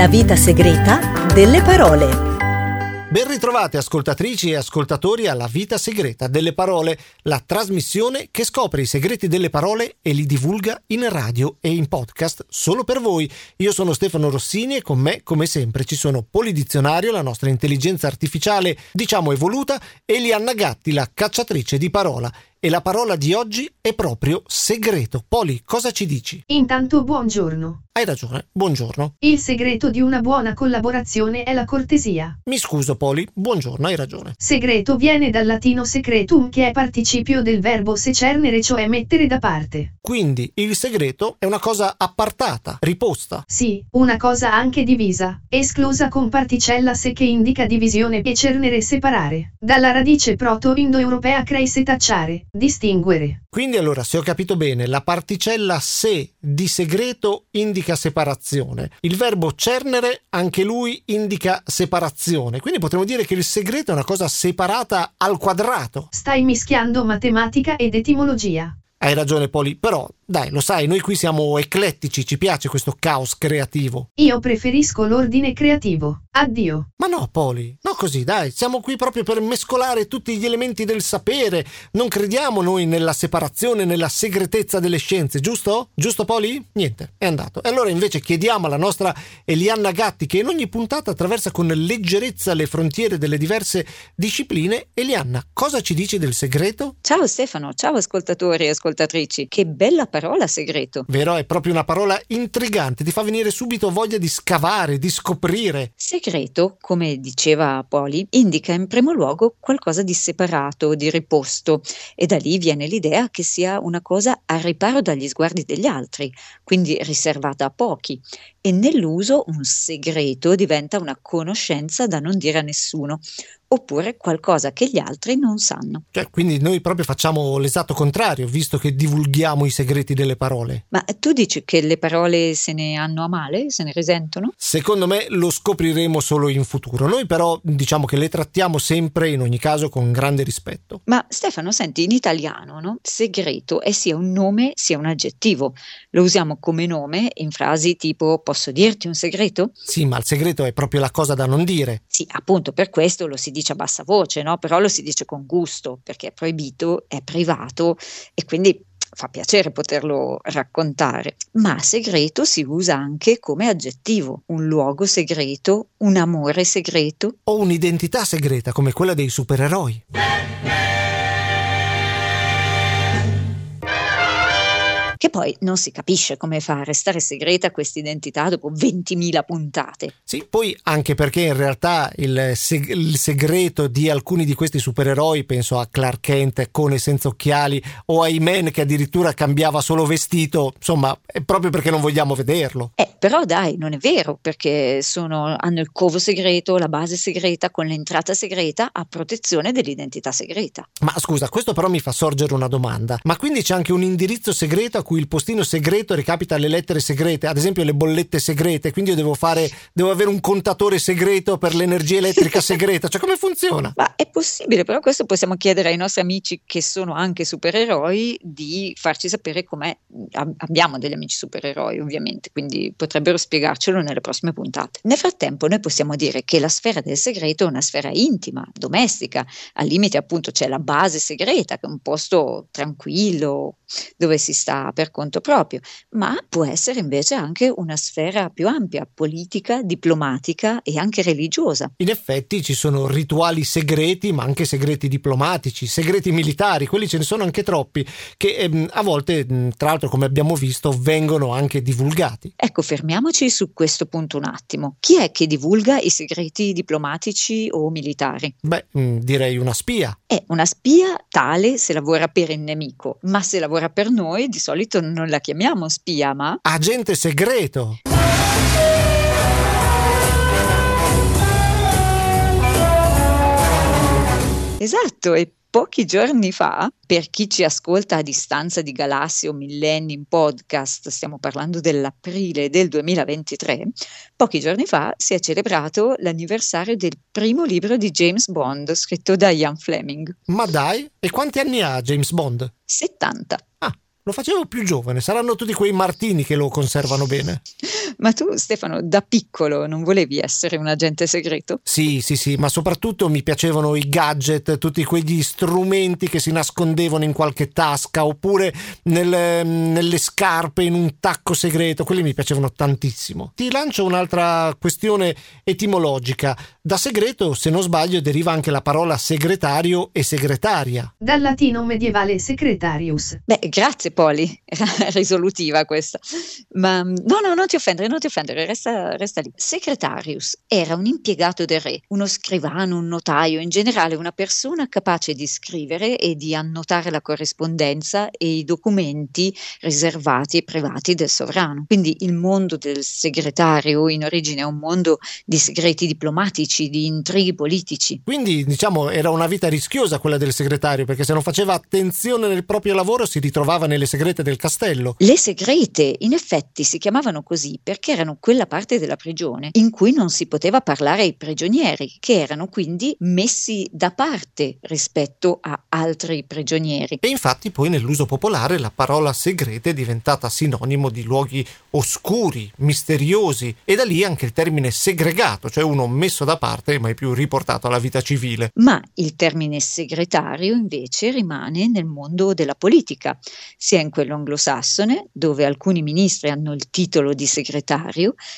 La vita segreta delle parole. Ben ritrovate ascoltatrici e ascoltatori alla Vita Segreta delle Parole, la trasmissione che scopre i segreti delle parole e li divulga in radio e in podcast solo per voi. Io sono Stefano Rossini e con me, come sempre, ci sono Polidizionario, la nostra intelligenza artificiale, diciamo evoluta, e Elianna Gatti, la cacciatrice di parola. E la parola di oggi è proprio segreto. Poli, cosa ci dici? Intanto buongiorno. Hai ragione, buongiorno. Il segreto di una buona collaborazione è la cortesia. Mi scuso, Poli, buongiorno, hai ragione. Segreto viene dal latino secretum che è participio del verbo secernere, cioè mettere da parte. Quindi il segreto è una cosa appartata, riposta. Sì, una cosa anche divisa, esclusa con particella se che indica divisione e cernere separare. Dalla radice proto-indoeuropea creise tacciare, distinguere. Quindi allora, se ho capito bene, la particella se di segreto indica separazione. Il verbo cernere anche lui indica separazione. Quindi potremmo dire che il segreto è una cosa separata al quadrato. Stai mischiando matematica ed etimologia. Hai ragione Poli, però dai, lo sai, noi qui siamo eclettici, ci piace questo caos creativo. Io preferisco l'ordine creativo. Addio. Ma no, Poli, no così, dai, siamo qui proprio per mescolare tutti gli elementi del sapere. Non crediamo noi nella separazione, nella segretezza delle scienze, giusto? Giusto Poli? Niente, è andato. E allora invece chiediamo alla nostra Elianna Gatti, che in ogni puntata attraversa con leggerezza le frontiere delle diverse discipline. Elianna, cosa ci dici del segreto? Ciao Stefano, ciao ascoltatori e ascoltatrici. Che bella parola parola segreto. Vero, è proprio una parola intrigante, ti fa venire subito voglia di scavare, di scoprire. Segreto, come diceva Poli, indica in primo luogo qualcosa di separato, di riposto e da lì viene l'idea che sia una cosa a riparo dagli sguardi degli altri, quindi riservata a pochi. E nell'uso un segreto diventa una conoscenza da non dire a nessuno, oppure qualcosa che gli altri non sanno. Cioè, quindi noi proprio facciamo l'esatto contrario, visto che divulghiamo i segreti delle parole. Ma tu dici che le parole se ne hanno a male, se ne risentono? Secondo me lo scopriremo solo in futuro. Noi però diciamo che le trattiamo sempre, in ogni caso, con grande rispetto. Ma Stefano, senti, in italiano, no? Segreto è sia un nome sia un aggettivo. Lo usiamo come nome in frasi tipo posso dirti un segreto? Sì, ma il segreto è proprio la cosa da non dire. Sì, appunto, per questo lo si dice dice a bassa voce, no? però lo si dice con gusto perché è proibito, è privato e quindi fa piacere poterlo raccontare, ma segreto si usa anche come aggettivo, un luogo segreto, un amore segreto. O un'identità segreta come quella dei supereroi. Che poi non si capisce come fa a restare segreta questa identità dopo 20.000 puntate. Sì, poi anche perché in realtà il, seg- il, segreto di alcuni di questi supereroi, penso a Clark Kent con e senza occhiali o a Man che addirittura cambiava solo vestito, insomma, è proprio perché non vogliamo vederlo. Eh, però dai, non è vero, perché sono, hanno il covo segreto, la base segreta con l'entrata segreta a protezione dell'identità segreta. Ma scusa, questo però mi fa sorgere una domanda. Ma quindi c'è anche un indirizzo segreto a cui il postino segreto recapita le lettere segrete, ad esempio le bollette segrete, quindi io devo fare, devo avere un contatore segreto per l'energia elettrica segreta, cioè come funziona? Ma è possibile, però questo possiamo chiedere ai nostri amici che sono anche supereroi di farci sapere com'è. Abbiamo degli amici supereroi ovviamente, quindi potrebbero spiegarcelo nelle prossime puntate. Nel frattempo noi possiamo dire che la sfera del segreto è una sfera intima, domestica, al limite appunto c'è la base segreta che è un posto tranquillo dove si sta per conto proprio, ma può essere invece anche una sfera più ampia, politica, diplomatica e anche religiosa. In effetti ci sono rituali segreti, ma anche segreti diplomatici, segreti militari, quelli ce ne sono anche troppi, che ehm, a volte, tra l'altro come abbiamo visto, vengono anche divulgati. Ecco, fermiamoci su questo punto un attimo. Chi è che divulga i segreti diplomatici o militari? Beh, direi una spia. È una spia tale se lavora per il nemico, ma se lavora per noi di solito solito non la chiamiamo spia, ma... Agente segreto! Esatto, e pochi giorni fa, per chi ci ascolta a distanza di galassie o millenni in podcast, stiamo parlando dell'aprile del 2023, pochi giorni fa si è celebrato l'anniversario del primo libro di James Bond scritto da Ian Fleming. Ma dai, e quanti anni ha James Bond? 70. Lo facevo più giovane, saranno tutti quei Martini che lo conservano bene. Ma tu Stefano, da piccolo non volevi essere un agente segreto? Sì, sì, sì, ma soprattutto mi piacevano i gadget, tutti quegli strumenti che si nascondevano in qualche tasca oppure nel, nelle scarpe in un tacco segreto, quelli mi piacevano tantissimo. Ti lancio un'altra questione etimologica. Da segreto, se non sbaglio, deriva anche la parola segretario e segretaria. Dal latino medievale secretarius. Beh, grazie Poli, risolutiva questa. Ma no, no, non ti offendere, non ti offendere, resta, resta lì. Secretarius era un impiegato del re, uno scrivano, un notaio, in generale una persona capace di scrivere e di annotare la corrispondenza e i documenti riservati e privati del sovrano. Quindi il mondo del segretario in origine è un mondo di segreti diplomatici, di intrighi politici. Quindi, diciamo, era una vita rischiosa quella del segretario, perché se non faceva attenzione nel proprio lavoro si ritrovava nelle segrete del castello. Le segrete, in effetti, si chiamavano così perché erano quella parte della prigione in cui non si poteva parlare ai prigionieri, che erano quindi messi da parte rispetto a altri prigionieri. E infatti poi nell'uso popolare la parola segrete è diventata sinonimo di luoghi oscuri, misteriosi e da lì anche il termine segregato, cioè uno messo da parte e mai più riportato alla vita civile. Ma il termine segretario invece rimane nel mondo della politica, sia in quello anglosassone, dove alcuni ministri hanno il titolo di segretario,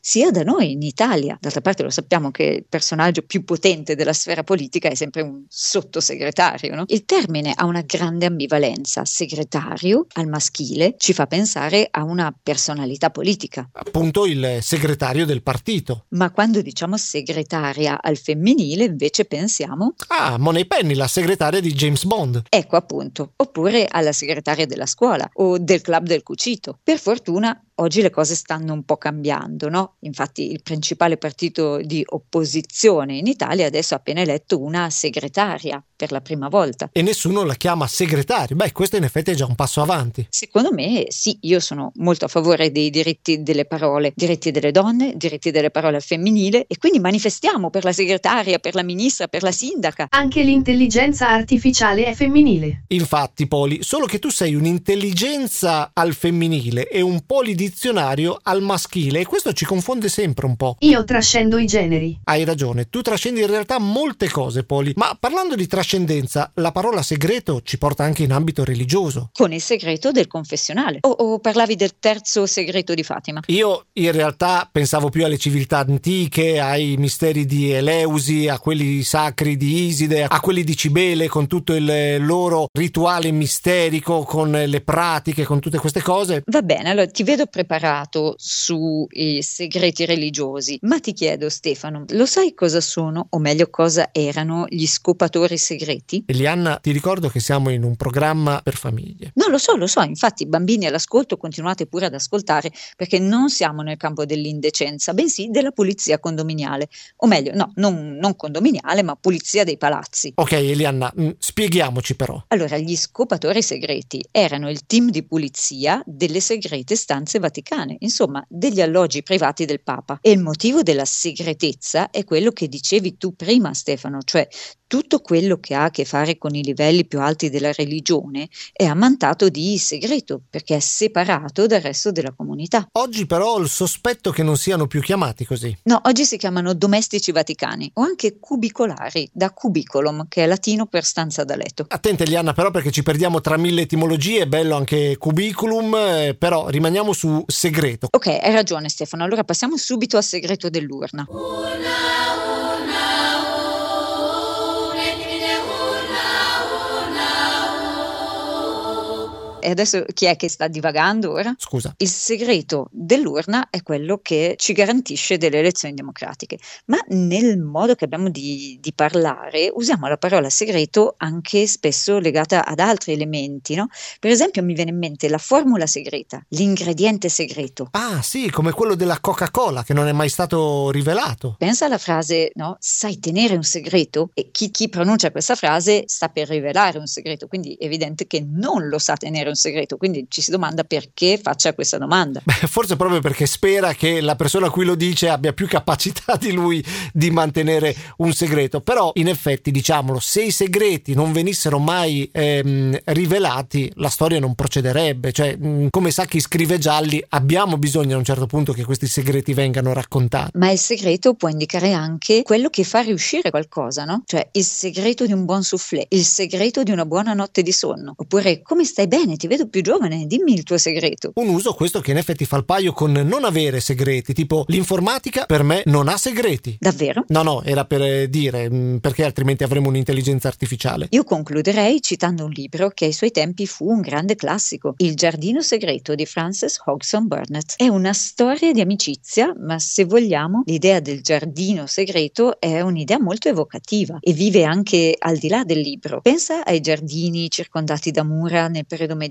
sia da noi in Italia. D'altra parte lo sappiamo che il personaggio più potente della sfera politica è sempre un sottosegretario. No? Il termine ha una grande ambivalenza. Segretario al maschile ci fa pensare a una personalità politica. Appunto il segretario del partito. Ma quando diciamo segretaria al femminile invece pensiamo... Ah, Money Penny, la segretaria di James Bond. Ecco appunto. Oppure alla segretaria della scuola o del club del cucito. Per fortuna oggi le cose stanno un po' cambiando, no? Infatti il principale partito di opposizione in Italia adesso ha appena eletto una segretaria per la prima volta. E nessuno la chiama segretaria. Beh, questo in effetti è già un passo avanti. Secondo me sì, io sono molto a favore dei diritti delle parole, diritti delle donne, diritti delle parole al femminile e quindi manifestiamo per la segretaria, per la ministra, per la sindaca. Anche l'intelligenza artificiale è femminile. Infatti, Poli, solo che tu sei un'intelligenza al femminile e un polidizionario al maschile e questo ci confonde sempre un po'. Io trascendo i generi. Hai ragione, tu trascendi in realtà molte cose, Poli, ma parlando di trascendenza, la parola segreto ci porta anche in ambito religioso. Con il segreto del confessionale. O, o parlavi del terzo segreto di Fatima? Io in realtà pensavo più alle civiltà antiche, ai misteri di Eleusi, a quelli sacri di Iside, a quelli di Cibele con tutto il loro rituale misterico, con le pratiche, con tutte queste cose. Va bene, allora ti vedo preparato sui segreti religiosi, ma ti chiedo Stefano, lo sai cosa sono, o meglio cosa erano gli scopatori segreti? Elianna, ti ricordo che siamo in un programma per famiglie. No, lo so, lo so, infatti bambini all'ascolto continuate pure ad ascoltare perché non siamo nel campo dell'indecenza, bensì della pulizia condominiale, o meglio, no, non, non condominiale, ma pulizia dei palazzi. Ok, Elianna, mh, spieghiamoci però. Allora, gli scopatori segreti erano il team di pulizia delle segrete stanze vaticane, insomma, degli alloggi privati del Papa. E il motivo della segretezza è quello che dicevi tu prima, Stefano, cioè tutto quello che ha a che fare con i livelli più alti della religione è ammantato di segreto perché è separato dal resto della comunità. Oggi però ho il sospetto che non siano più chiamati così. No, oggi si chiamano domestici vaticani o anche cubicolari, da cubiculum, che è latino per stanza da letto. Attenta Eliana però perché ci perdiamo tra mille etimologie, è bello anche cubiculum, eh, però rimaniamo su segreto. Ok, hai ragione Stefano, allora passiamo subito al segreto dell'urna. E adesso chi è che sta divagando ora? Scusa. Il segreto dell'urna è quello che ci garantisce delle elezioni democratiche, ma nel modo che abbiamo di, di parlare usiamo la parola segreto anche spesso legata ad altri elementi, no? Per esempio mi viene in mente la formula segreta, l'ingrediente segreto. Ah sì, come quello della Coca-Cola che non è mai stato rivelato. Pensa alla frase, no? Sai tenere un segreto? E chi, chi pronuncia questa frase sta per rivelare un segreto, quindi è evidente che non lo sa tenere tenere un segreto, quindi ci si domanda perché faccia questa domanda. Beh, forse proprio perché spera che la persona a cui lo dice abbia più capacità di lui di mantenere un segreto, però in effetti diciamolo, se i segreti non venissero mai ehm, rivelati, la storia non procederebbe, cioè mh, come sa chi scrive gialli, abbiamo bisogno a un certo punto che questi segreti vengano raccontati. Ma il segreto può indicare anche quello che fa riuscire qualcosa, no? Cioè il segreto di un buon soufflé, il segreto di una buona notte di sonno, oppure come stai bene, ti vedo più giovane, dimmi il tuo segreto. Un uso questo che in effetti fa il paio con non avere segreti, tipo l'informatica per me non ha segreti. Davvero? No, no, era per eh, dire, mm, perché altrimenti avremo un'intelligenza artificiale. Io concluderei citando un libro che ai suoi tempi fu un grande classico, Il giardino segreto di Frances Hodgson Burnett. È una storia di amicizia, ma se vogliamo, l'idea del giardino segreto è un'idea molto evocativa e vive anche al di là del libro. Pensa ai giardini circondati da mura nel periodo medievale,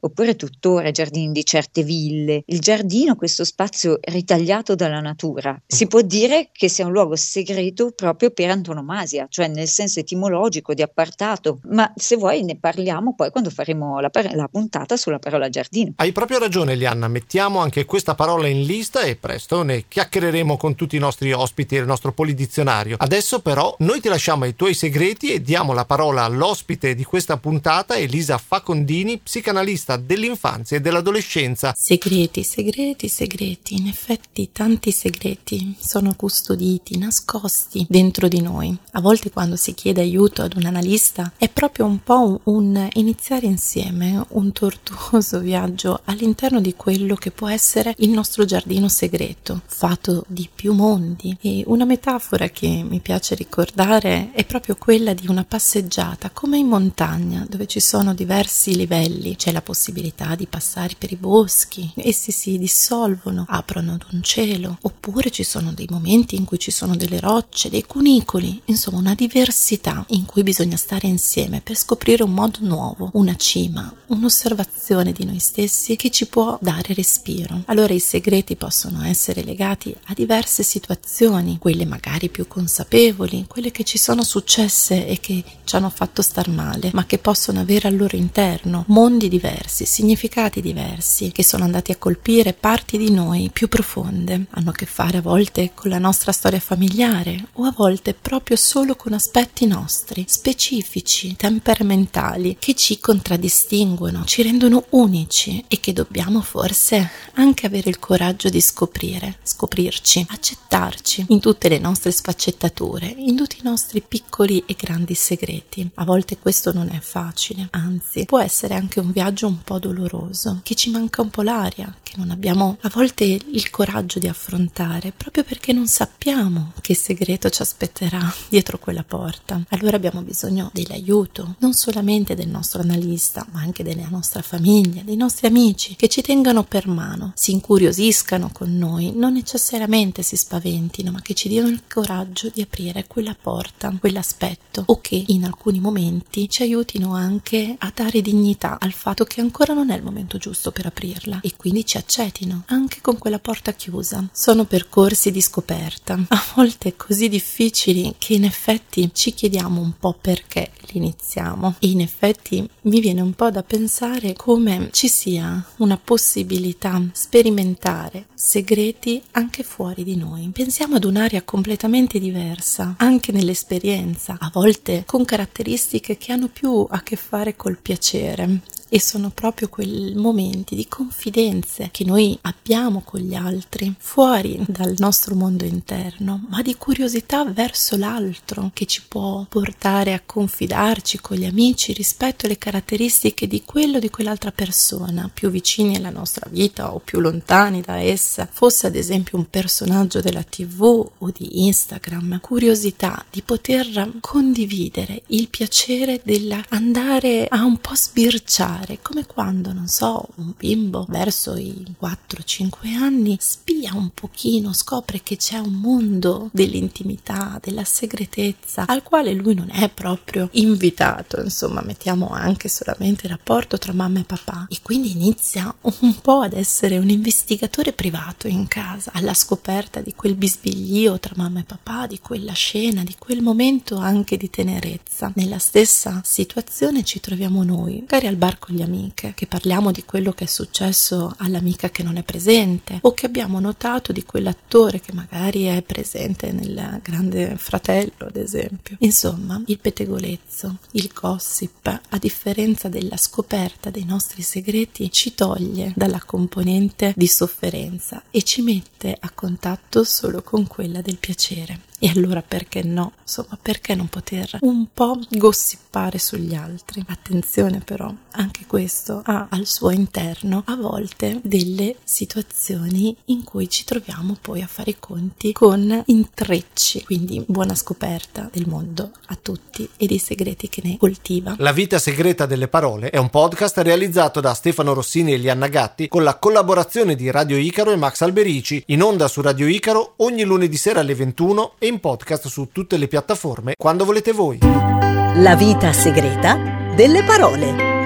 oppure tuttora ai giardini di certe ville. Il giardino, questo spazio ritagliato dalla natura, si può dire che sia un luogo segreto proprio per antonomasia, cioè nel senso etimologico di appartato, ma se vuoi ne parliamo poi quando faremo la, par- la puntata sulla parola giardino. Hai proprio ragione Lianna, mettiamo anche questa parola in lista e presto ne chiacchiereremo con tutti i nostri ospiti e il nostro polidizionario. Adesso però noi ti lasciamo ai tuoi segreti e diamo la parola all'ospite di questa puntata, Elisa Facondini, psicanalista dell'infanzia e dell'adolescenza. Segreti, segreti, segreti, in effetti tanti segreti sono custoditi, nascosti dentro di noi. A volte quando si chiede aiuto ad un analista è proprio un po' un iniziare insieme un tortuoso viaggio all'interno di quello che può essere il nostro giardino segreto, fatto di più mondi. E una metafora che mi piace ricordare è proprio quella di una passeggiata, come in montagna, dove ci sono diversi livelli. C'è la possibilità di passare per i boschi, essi si dissolvono, aprono ad un cielo, oppure ci sono dei momenti in cui ci sono delle rocce, dei cunicoli, insomma una diversità in cui bisogna stare insieme per scoprire un modo nuovo, una cima, un'osservazione di noi stessi che ci può dare respiro. Allora i segreti possono essere legati a diverse situazioni, quelle magari più consapevoli, quelle che ci sono successe e che ci hanno fatto star male, ma che possono avere al loro interno mondi diversi, significati diversi, che sono andati a colpire parti di noi più profonde. Hanno a che fare a volte con la nostra storia familiare o a volte proprio solo con aspetti nostri, specifici, temperamentali, che ci contraddistinguono, ci rendono unici e che dobbiamo forse anche avere il coraggio di scoprire, scoprirci, accettarci in tutte le nostre sfaccettature, in tutti i nostri piccoli e grandi segreti. A volte questo non è facile, anzi può essere anche un viaggio un po' doloroso, che ci manca un po' l'aria, che non abbiamo a volte il coraggio di affrontare, proprio perché non sappiamo che segreto ci aspetterà dietro quella porta. Allora abbiamo bisogno dell'aiuto, non solamente del nostro analista, ma anche della nostra famiglia, dei nostri amici, che ci tengano per mano, si incuriosiscano con noi, non necessariamente si spaventino, ma che ci diano il coraggio di aprire quella porta, quell'aspetto, o che in alcuni momenti ci aiutino anche a dare dignità al fatto che ancora non è il momento giusto per aprirla e quindi ci accettino anche con quella porta chiusa. Sono percorsi di scoperta, a volte così difficili che in effetti ci chiediamo un po' perché li iniziamo. E in effetti mi viene un po' da pensare come ci sia una possibilità sperimentare segreti anche fuori di noi. Pensiamo ad un'area completamente diversa, anche nell'esperienza, a volte con caratteristiche che hanno più a che fare col piacere e sono proprio quei momenti di confidenze che noi abbiamo con gli altri, fuori dal nostro mondo interno, ma di curiosità verso l'altro che ci può portare a confidarci con gli amici rispetto alle caratteristiche di quello di quell'altra persona, più vicini alla nostra vita o più lontani da essa, fosse ad esempio un personaggio della TV o di Instagram, curiosità di poter condividere il piacere dell'andare a un po' sbirciare fare, come quando, non so, un bimbo verso i 4-5 anni spia un pochino, scopre che c'è un mondo dell'intimità, della segretezza, al quale lui non è proprio invitato, insomma, mettiamo anche solamente il rapporto tra mamma e papà e quindi inizia un po' ad essere un investigatore privato in casa, alla scoperta di quel bisbiglio tra mamma e papà, di quella scena, di quel momento anche di tenerezza. Nella stessa situazione ci troviamo noi, magari al bar con le amiche, che parliamo di quello che è successo all'amica che non è presente o che abbiamo notato di quell'attore che magari è presente nel grande fratello, ad esempio. Insomma, il pettegolezzo, il gossip, a differenza della scoperta dei nostri segreti, ci toglie dalla componente di sofferenza e ci mette a contatto solo con quella del piacere. E allora perché no? Insomma, perché non poter un po' gossipare sugli altri? Attenzione però, anche questo ha al suo interno a volte delle situazioni in cui ci troviamo poi a fare i conti con intrecci. Quindi buona scoperta del mondo a tutti e dei segreti che ne coltiva. La vita segreta delle parole è un podcast realizzato da Stefano Rossini e Lianna Gatti con la collaborazione di Radio Icaro e Max Alberici, in onda su Radio Icaro ogni lunedì sera alle 21 in podcast su tutte le piattaforme quando volete voi. La vita segreta delle parole.